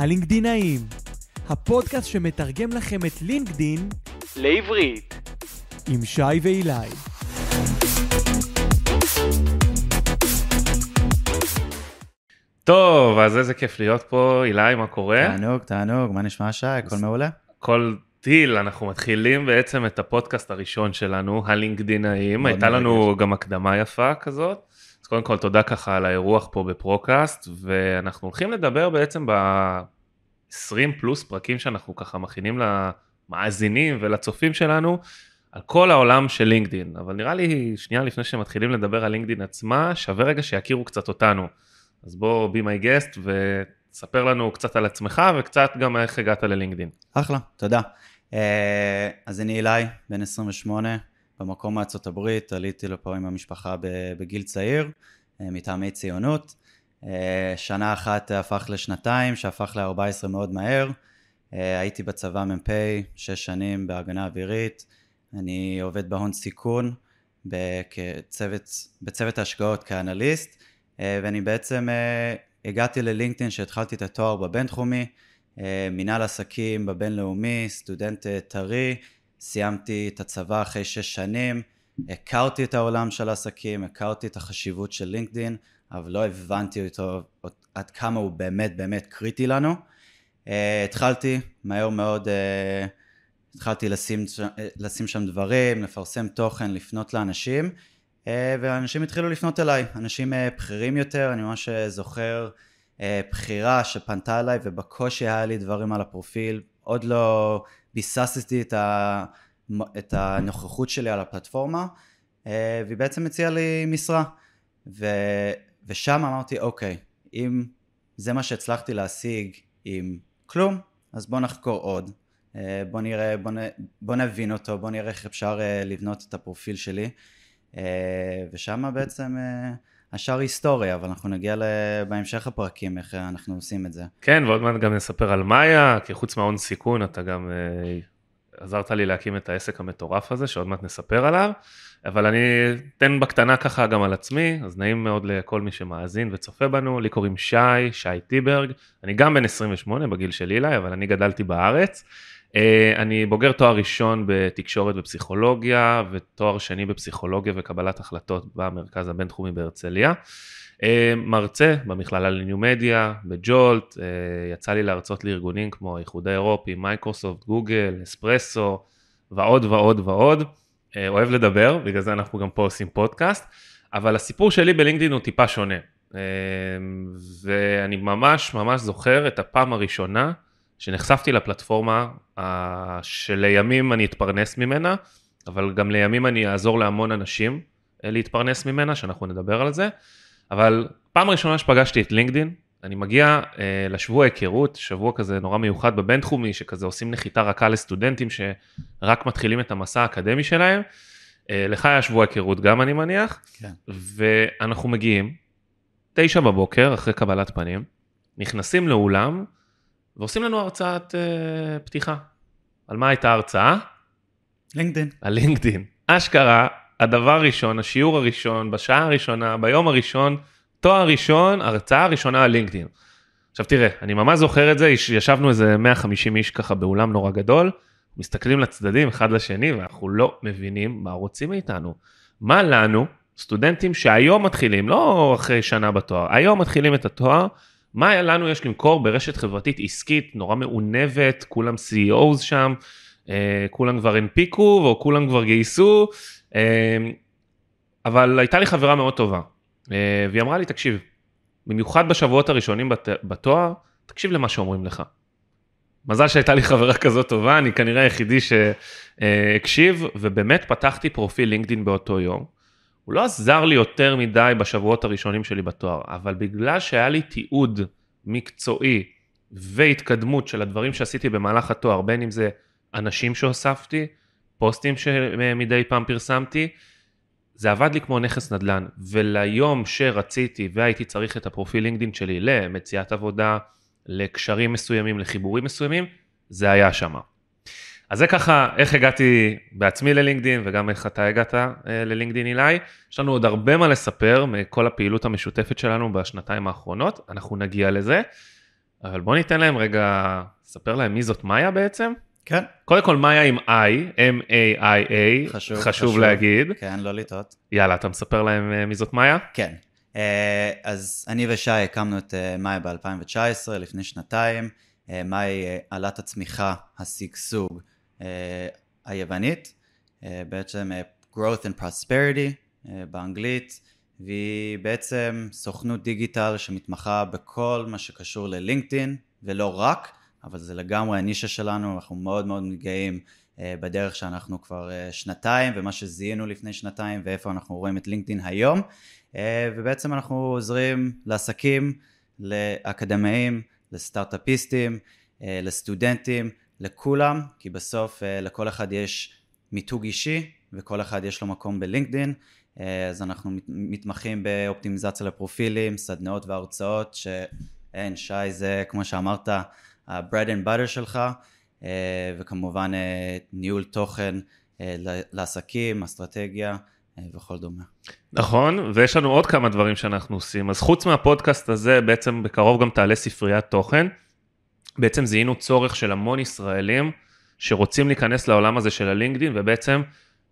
הלינקדינאים, הפודקאסט שמתרגם לכם את לינקדין לעברית. עם שי ואילי. טוב, אז איזה כיף להיות פה, אילי, מה קורה? תענוג, תענוג, מה נשמע שי? הכל מעולה? כל טיל, אנחנו מתחילים בעצם את הפודקאסט הראשון שלנו, הלינקדינאים. הייתה לנו. גם הקדמה יפה כזאת. קודם כל תודה ככה על האירוח פה בפרוקאסט, ואנחנו הולכים לדבר בעצם ב-20 פלוס פרקים שאנחנו ככה מכינים למאזינים ולצופים שלנו, על כל העולם של לינקדין. אבל נראה לי, שנייה לפני שמתחילים לדבר על לינקדין עצמה, שווה רגע שיכירו קצת אותנו. אז בוא, be my guest, ותספר לנו קצת על עצמך וקצת גם איך הגעת ללינקדין. אחלה, תודה. אה, אז אני אילי, בן 28, במקום מארצות הברית, עליתי לפה עם המשפחה בגיל צעיר, אה, מטעמי ציונות. אה, שנה אחת הפך לשנתיים, שהפך ל-14 מאוד מהר. אה, הייתי בצבא מ"פ, שש שנים בהגנה אווירית. אני עובד בהון סיכון, בצוות, בצוות ההשקעות כאנליסט, ואני בעצם הגעתי ללינקדאין שהתחלתי את התואר בבינתחומי, מנהל עסקים בבינלאומי, סטודנט טרי, סיימתי את הצבא אחרי שש שנים, הכרתי את העולם של העסקים, הכרתי את החשיבות של לינקדאין, אבל לא הבנתי אותו עד כמה הוא באמת באמת קריטי לנו. Uh, התחלתי מהר מאוד, uh, התחלתי לשים, אה, לשים שם דברים, לפרסם תוכן, לפנות לאנשים, uh, ואנשים התחילו לפנות אליי, אנשים uh, בכירים יותר, אני ממש זוכר uh, בחירה שפנתה אליי ובקושי היה לי דברים על הפרופיל, עוד לא ביססתי את, ה, את הנוכחות שלי על הפלטפורמה, uh, והיא בעצם הציעה לי משרה, ו, ושם אמרתי, אוקיי, אם זה מה שהצלחתי להשיג עם כלום, אז בוא נחקור עוד. אה, בוא נראה, בוא, נ, בוא נבין אותו, בוא נראה איך אפשר אה, לבנות את הפרופיל שלי. אה, ושם בעצם אה, השאר היסטוריה, אבל אנחנו נגיע בהמשך הפרקים איך אנחנו עושים את זה. כן, ועוד מעט גם נספר על מאיה, כי חוץ מההון סיכון, אתה גם אה, עזרת לי להקים את העסק המטורף הזה, שעוד מעט נספר עליו, אבל אני אתן בקטנה ככה גם על עצמי, אז נעים מאוד לכל מי שמאזין וצופה בנו, לי קוראים שי, שי טיברג, אני גם בן 28 בגיל של אילי, אבל אני גדלתי בארץ. אה, אני בוגר תואר ראשון בתקשורת ופסיכולוגיה, ותואר שני בפסיכולוגיה וקבלת החלטות במרכז הבינתחומי בהרצליה. אה, מרצה במכללה ל new media, בג'ולט, אה, יצא לי להרצות לארגונים כמו האיחוד האירופי, מייקרוסופט, גוגל, נספרסו ועוד ועוד ועוד. אוהב לדבר, בגלל זה אנחנו גם פה עושים פודקאסט, אבל הסיפור שלי בלינקדאין הוא טיפה שונה. ואני ממש ממש זוכר את הפעם הראשונה שנחשפתי לפלטפורמה אה, שלימים אני אתפרנס ממנה, אבל גם לימים אני אעזור להמון אנשים אה, להתפרנס ממנה, שאנחנו נדבר על זה. אבל פעם ראשונה שפגשתי את לינקדין, אני מגיע אה, לשבוע היכרות, שבוע כזה נורא מיוחד בבינתחומי, שכזה עושים נחיתה רכה לסטודנטים שרק מתחילים את המסע האקדמי שלהם. אה, לך היה שבוע היכרות גם אני מניח, כן. ואנחנו מגיעים, תשע בבוקר אחרי קבלת פנים, נכנסים לאולם ועושים לנו הרצאת אה, פתיחה. על מה הייתה ההרצאה? לינקדאין. על לינקדין. אשכרה, הדבר הראשון, השיעור הראשון, בשעה הראשונה, ביום הראשון, תואר ראשון, הרצאה הראשונה על לינקדין. עכשיו תראה, אני ממש זוכר את זה, יש- ישבנו איזה 150 איש ככה באולם נורא גדול, מסתכלים לצדדים אחד לשני ואנחנו לא מבינים מה רוצים מאיתנו. מה לנו, סטודנטים שהיום מתחילים, לא אחרי שנה בתואר, היום מתחילים את התואר, מה לנו יש למכור ברשת חברתית עסקית נורא מעונבת, כולם CEOs שם, אה, כולם כבר הנפיקו או כולם כבר גייסו, אה, אבל הייתה לי חברה מאוד טובה, אה, והיא אמרה לי, תקשיב, במיוחד בשבועות הראשונים בת, בתואר, תקשיב למה שאומרים לך. מזל שהייתה לי חברה כזאת טובה, אני כנראה היחידי שהקשיב, ובאמת פתחתי פרופיל לינקדאין באותו יום. הוא לא עזר לי יותר מדי בשבועות הראשונים שלי בתואר, אבל בגלל שהיה לי תיעוד מקצועי והתקדמות של הדברים שעשיתי במהלך התואר, בין אם זה אנשים שהוספתי, פוסטים שמדי פעם פרסמתי, זה עבד לי כמו נכס נדל"ן, וליום שרציתי והייתי צריך את הפרופיל לינקדאין שלי למציאת עבודה, לקשרים מסוימים, לחיבורים מסוימים, זה היה שם. אז זה ככה איך הגעתי בעצמי ללינקדין וגם איך אתה הגעת אה, ללינקדין אילי. יש לנו עוד הרבה מה לספר מכל הפעילות המשותפת שלנו בשנתיים האחרונות, אנחנו נגיע לזה. אבל בוא ניתן להם רגע, ספר להם מי זאת מאיה בעצם. כן, קודם כל מאיה עם I, M-A-I-A, חשוב, חשוב חשוב. להגיד. כן, לא לטעות. יאללה, אתה מספר להם אה, מי זאת מאיה? כן. אה, אז אני ושי הקמנו את אה, מאי ב-2019, לפני שנתיים. מאי עלת הצמיחה, השגשוג היוונית, אה, בעצם אה, growth and prosperity אה, באנגלית, והיא בעצם סוכנות דיגיטל שמתמחה בכל מה שקשור ללינקדאין, ולא רק, אבל זה לגמרי הנישה שלנו, אנחנו מאוד מאוד מתגאים אה, בדרך שאנחנו כבר אה, שנתיים, ומה שזיהינו לפני שנתיים, ואיפה אנחנו רואים את לינקדאין היום. אה, ובעצם אנחנו עוזרים לעסקים, לאקדמאים, לסטארט-אפיסטים, אה, לסטודנטים, לכולם, כי בסוף אה, לכל אחד יש מיתוג אישי וכל אחד יש לו מקום בלינקדאין, אה, אז אנחנו מת- מתמחים באופטימיזציה לפרופילים, סדנאות והרצאות, שאין, שי זה כמו שאמרת, ה-bread and butter שלך, אה, וכמובן ניהול תוכן לעסקים, אסטרטגיה וכל דומה. נכון, ויש לנו עוד כמה דברים שאנחנו עושים. אז חוץ מהפודקאסט הזה, בעצם בקרוב גם תעלה ספריית תוכן. בעצם זיהינו צורך של המון ישראלים שרוצים להיכנס לעולם הזה של הלינקדין, ובעצם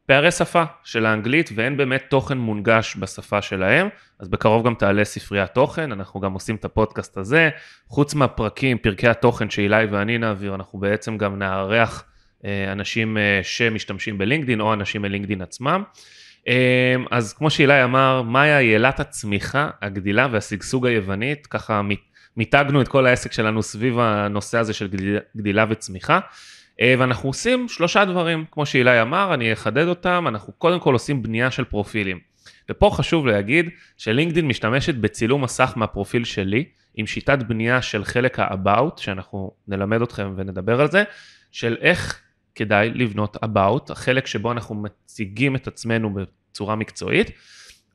פערי שפה של האנגלית, ואין באמת תוכן מונגש בשפה שלהם. אז בקרוב גם תעלה ספריית תוכן, אנחנו גם עושים את הפודקאסט הזה. חוץ מהפרקים, פרקי התוכן שאילי ואני נעביר, אנחנו בעצם גם נארח אה, אנשים אה, שמשתמשים בלינקדין, או אנשים מלינקדין עצמם. אמ, אז כמו שאילי אמר, מאיה היא אלת הצמיחה, הגדילה והשגשוג היוונית, ככה מית- מיתגנו את כל העסק שלנו סביב הנושא הזה של גדילה, וצמיחה. אה, ואנחנו עושים שלושה דברים, כמו שאילי אמר, אני אחדד אותם, אנחנו קודם כל עושים בנייה של פרופילים. ופה חשוב להגיד שלינקדין משתמשת בצילום מסך מהפרופיל שלי, עם שיטת בנייה של חלק ה-about, שאנחנו נלמד אתכם ונדבר על זה, של איך כדאי לבנות about, החלק שבו אנחנו מציגים את עצמנו בצורה מקצועית.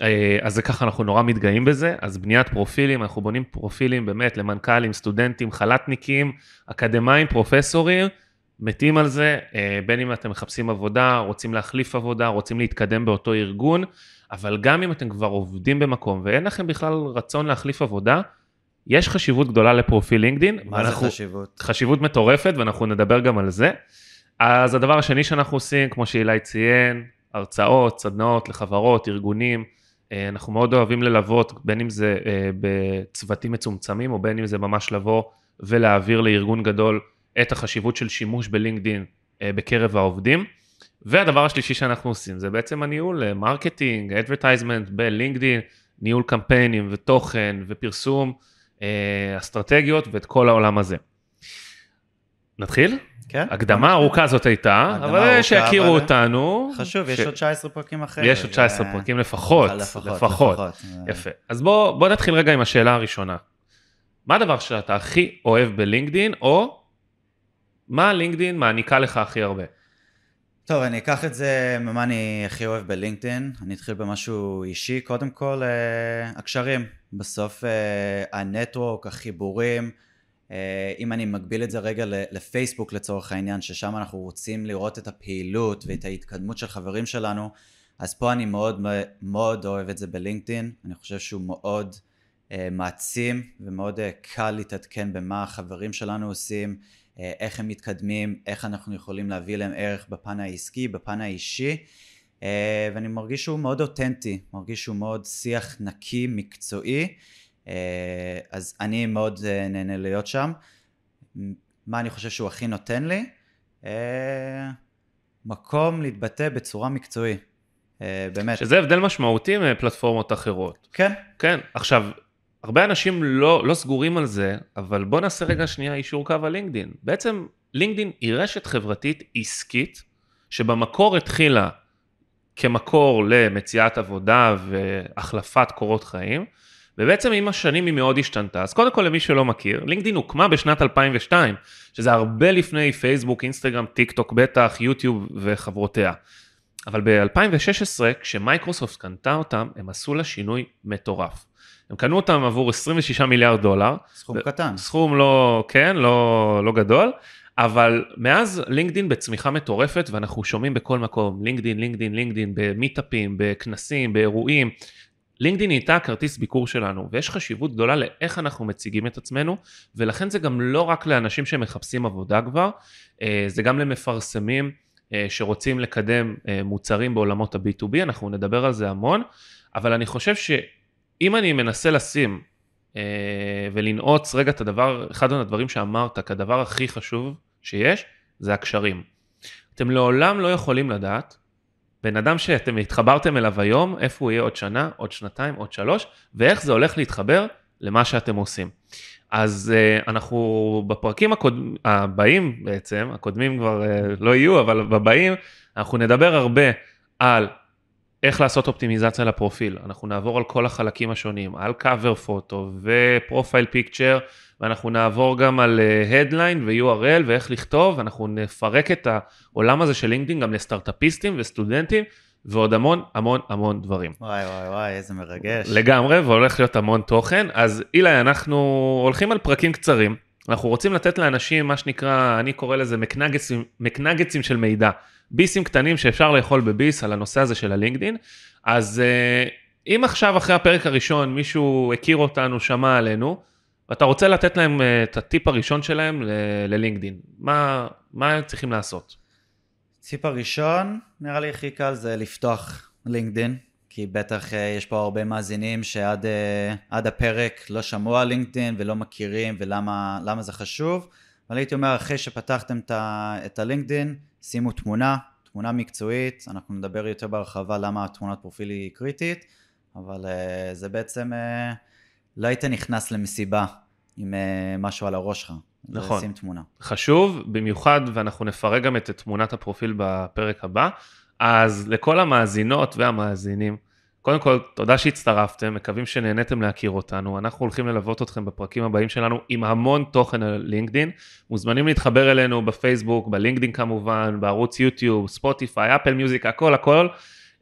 אה, אז זה ככה אנחנו נורא מתגאים בזה, אז בניית פרופילים, אנחנו בונים פרופילים באמת למנכ"לים, סטודנטים, חל"תניקים, אקדמאים, פרופסורים, מתים על זה, אה, בין אם אתם מחפשים עבודה, רוצים להחליף עבודה, רוצים להתקדם באותו ארגון, אבל גם אם אתם כבר עובדים במקום ואין לכם בכלל רצון להחליף עבודה, יש חשיבות גדולה לפרופיל לינקדין. מה זה ואנחנו- חשיבות? חשיבות מטורפת ואנחנו נדבר גם על זה. אז הדבר השני שאנחנו עושים, כמו שאילי ציין, הרצאות, סדנאות לחברות, ארגונים, אנחנו מאוד אוהבים ללוות, בין אם זה אה, בצוותים מצומצמים או בין אם זה ממש לבוא ולהעביר לארגון גדול את החשיבות של שימוש בלינקדין אה, בקרב העובדים. והדבר השלישי שאנחנו עושים זה בעצם הניהול, אה, marketing, advertisement בלינקדין, ניהול קמפיינים ותוכן ופרסום, אה, אסטרטגיות ואת כל העולם הזה. נתחיל? כן? הקדמה ארוכה זאת הייתה, אבל שיכירו אבל- אותנו. חשוב, יש ש- עוד 19 פרקים אחרי. יש עוד 19 אה, פרקים לפחות, לפחות, לפחות. לפחות. יפה. אז בוא, בוא נתחיל רגע עם השאלה הראשונה. מה הדבר שאתה הכי אוהב בלינקדין, או מה לינקדין מעניקה לך הכי הרבה? טוב, אני אקח את זה ממה אני הכי אוהב בלינקדאין. אני אתחיל במשהו אישי. קודם כל, אה, הקשרים. בסוף אה, הנטוורק, החיבורים. אה, אם אני מגביל את זה רגע לפייסבוק לצורך העניין, ששם אנחנו רוצים לראות את הפעילות ואת ההתקדמות של חברים שלנו, אז פה אני מאוד מאוד אוהב את זה בלינקדאין. אני חושב שהוא מאוד אה, מעצים ומאוד אה, קל להתעדכן במה החברים שלנו עושים. אה, איך הם מתקדמים, איך אנחנו יכולים להביא להם ערך בפן העסקי, בפן האישי, אה, ואני מרגיש שהוא מאוד אותנטי, מרגיש שהוא מאוד שיח נקי, מקצועי, אז אני מאוד אה, נהנה להיות שם. מה אני חושב שהוא הכי נותן לי? אה, מקום להתבטא בצורה מקצועית, אה, באמת. שזה הבדל משמעותי מפלטפורמות אחרות. כן, כן, עכשיו, הרבה אנשים לא, לא סגורים על זה, אבל בוא נעשה רגע שנייה אישור קו על לינקדין. בעצם לינקדין היא רשת חברתית עסקית, שבמקור התחילה כמקור למציאת עבודה והחלפת קורות חיים, ובעצם עם השנים היא מאוד השתנתה. אז קודם כל למי שלא מכיר, לינקדין הוקמה בשנת 2002, שזה הרבה לפני פייסבוק, אינסטגרם, טיק טוק בטח, יוטיוב וחברותיה. אבל ב-2016, כשמייקרוסופט קנתה אותם, הם עשו לה שינוי מטורף. הם קנו אותם עבור 26 מיליארד דולר, סכום קטן. סכום לא, כן, לא, לא גדול, אבל מאז לינקדין בצמיחה מטורפת, ואנחנו שומעים בכל מקום, לינקדין, לינקדין, לינקדין, במיטאפים, בכנסים, באירועים, לינקדאין נהייתה כרטיס ביקור שלנו, ויש חשיבות גדולה לאיך אנחנו מציגים את עצמנו, ולכן זה גם לא רק לאנשים שמחפשים עבודה כבר, אה, זה גם למפרסמים אה, שרוצים לקדם אה, מוצרים בעולמות ה-B2B, אנחנו נדבר על זה המון, אבל אני חושב שאם אני מנסה לשים ולנעוץ רגע את הדבר, אחד הדברים שאמרת כדבר הכי חשוב שיש, זה הקשרים. אתם לעולם לא יכולים לדעת בן אדם שאתם התחברתם אליו היום, איפה הוא יהיה עוד שנה, עוד שנתיים, עוד שלוש, ואיך זה הולך להתחבר למה שאתם עושים. אז uh, אנחנו בפרקים הקוד... הבאים בעצם, הקודמים כבר uh, לא יהיו, אבל בבאים, אנחנו נדבר הרבה על איך לעשות אופטימיזציה לפרופיל. אנחנו נעבור על כל החלקים השונים, על cover פוטו ופרופיל פיקצ'ר, ואנחנו נעבור גם על uh, headline ו-URL ואיך לכתוב, ואנחנו נפרק את העולם הזה של לינקדאין גם לסטארט-אפיסטים וסטודנטים, ועוד המון המון המון דברים. וואי וואי וואי, איזה מרגש. לגמרי, והולך להיות המון תוכן. אז אילי, אנחנו הולכים על פרקים קצרים. אנחנו רוצים לתת לאנשים מה שנקרא, אני קורא לזה מקנגצים, מקנגצים של מידע. ביסים קטנים שאפשר לאכול בביס על הנושא הזה של הלינקדין. אז אה, אם עכשיו אחרי הפרק הראשון מישהו הכיר אותנו, שמע עלינו, ואתה רוצה לתת להם אה, את הטיפ הראשון שלהם ללינקדין, מה, מה הם צריכים לעשות? טיפ הראשון, נראה לי הכי קל זה לפתוח לינקדין, כי בטח אה, יש פה הרבה מאזינים שעד הפרק לא שמעו על לינקדין ולא מכירים ולמה זה חשוב. אבל הייתי אומר, אחרי שפתחתם את הלינקדין, שימו תמונה, תמונה מקצועית, אנחנו נדבר יותר בהרחבה למה תמונת פרופיל היא קריטית, אבל uh, זה בעצם, uh, לא היית נכנס למסיבה עם uh, משהו על הראש שלך. נכון. שים תמונה. חשוב, במיוחד, ואנחנו נפרק גם את תמונת הפרופיל בפרק הבא, אז לכל המאזינות והמאזינים, קודם כל, תודה שהצטרפתם, מקווים שנהניתם להכיר אותנו. אנחנו הולכים ללוות אתכם בפרקים הבאים שלנו עם המון תוכן על לינקדין. מוזמנים להתחבר אלינו בפייסבוק, בלינקדין כמובן, בערוץ יוטיוב, ספוטיפיי, אפל מיוזיק, הכל הכל.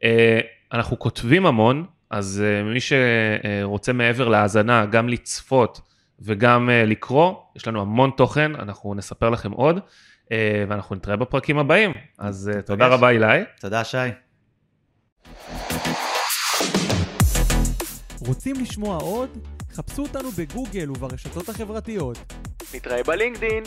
אה, אנחנו כותבים המון, אז אה, מי שרוצה מעבר להאזנה, גם לצפות וגם אה, לקרוא, יש לנו המון תוכן, אנחנו נספר לכם עוד, ואנחנו נתראה בפרקים הבאים. אז תודה רבה, אילי. תודה, שי. רוצים לשמוע עוד? חפשו אותנו בגוגל וברשתות החברתיות. נתראה בלינקדין!